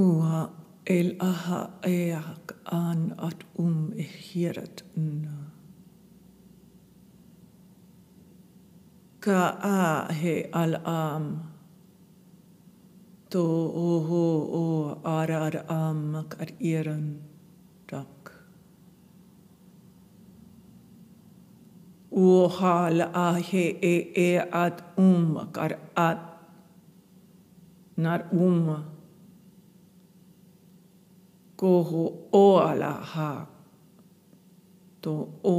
Ua el aha eak an at um e na. Ka a he al am. To oho o ar ar am mak ar iran dak. O ha a he e e at um mak ar at. Nar umma. Ko ho o ala ha. To o.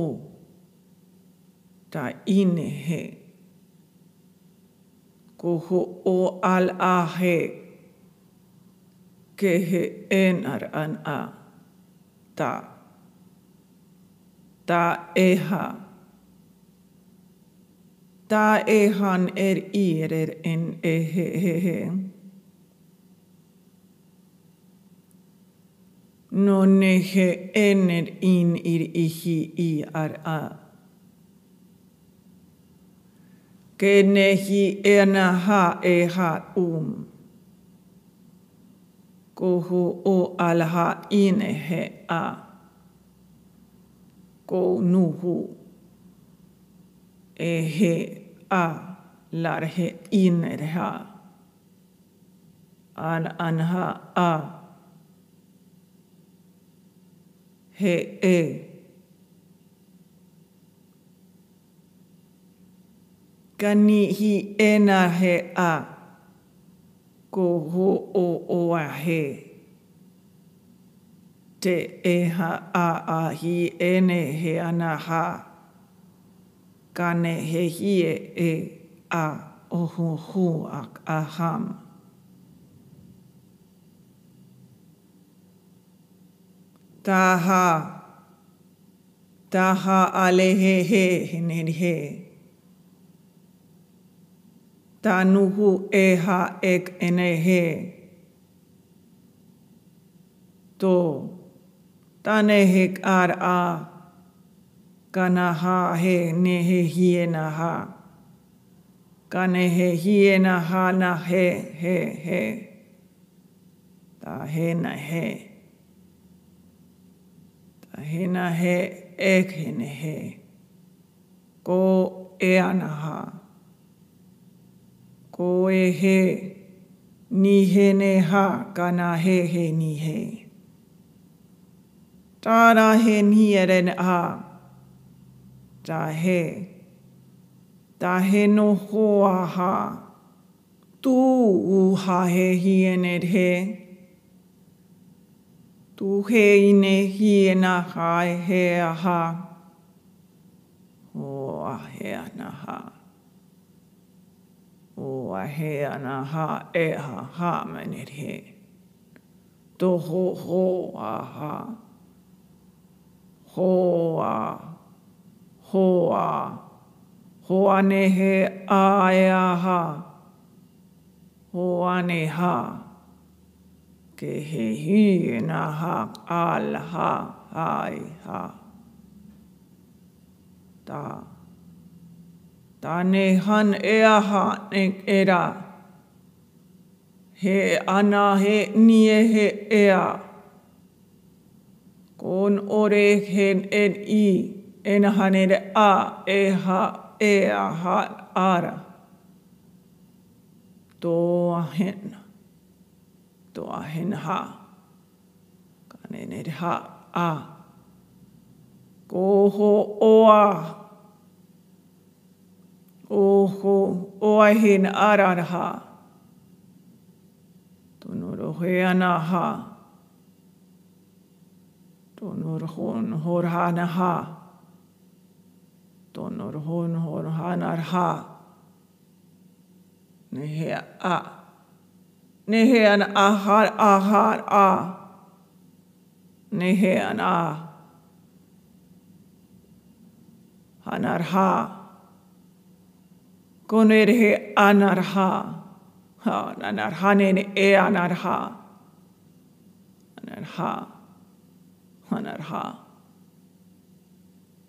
Ta ine he. Ko ho o al a he. Ke he enar an a. Ta. Ta e ha. Ta e han er ir er en e no Noneje ener in ir iji i ar a. Kenehi ena ha e ha um. Kohu o alha inehe a. Kou nuhu. Ehe a larhe inerha. an anha a. He e. Kani hi ena he a. Ko ho o o a he. Te e ha a a hi ene he ana ha. Kane he hi e e a oho hu hu ak aham. Taha. Taha ale he he he he. Ta nuhu e ha ek ene he. To. Tane hek ar a. Kana ha he ne he hiena ha. Kane he hiena ha na he he he. Ta he he. Ta he ek he. Ko e ana ha. Ko e he. Ni he ne ha kana he he ni he. Tāra he ni eren a. Tā he. Tā he no hoa ha. Tū u ha he hi enet he. Tū he ine hi ena ha e he a ha. O a he ana ha. A e ha ha menet he. To ho ho a ha. Ho a. Hoa. Hoa. Hoa ne he a e a ha. Hoa ne ha. Ke he hi na ha al ha ha. Ta. Ta ne han e a ha ne e ra. He ana he ni e he e a. Kon ore hen en i en hanere a e ha e a ha ara. To a hen. A hen ha. Kanen e ha a. Ko ho o a. O ho o a hen ara ha. To noro he ana ha. Tonor hon hor hana ha. Tonor hon hor hanar ha. Ne he a. Ne he an ahar ahar a. Ne he an a. Hanar ha. Koner he anar ha. Ha nanar hanen e anar ha. Anar ha. Hanar ha.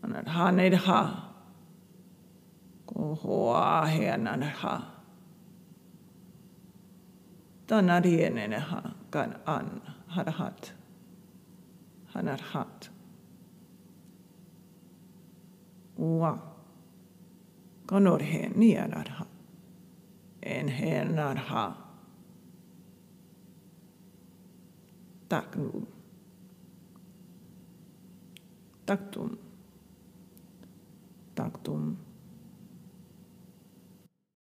Hanar ha stannar igen när han an, har haft. Han har haft. Ua. Kanor he nianarha. En he narha. Tack nu. Taktum. Taktum.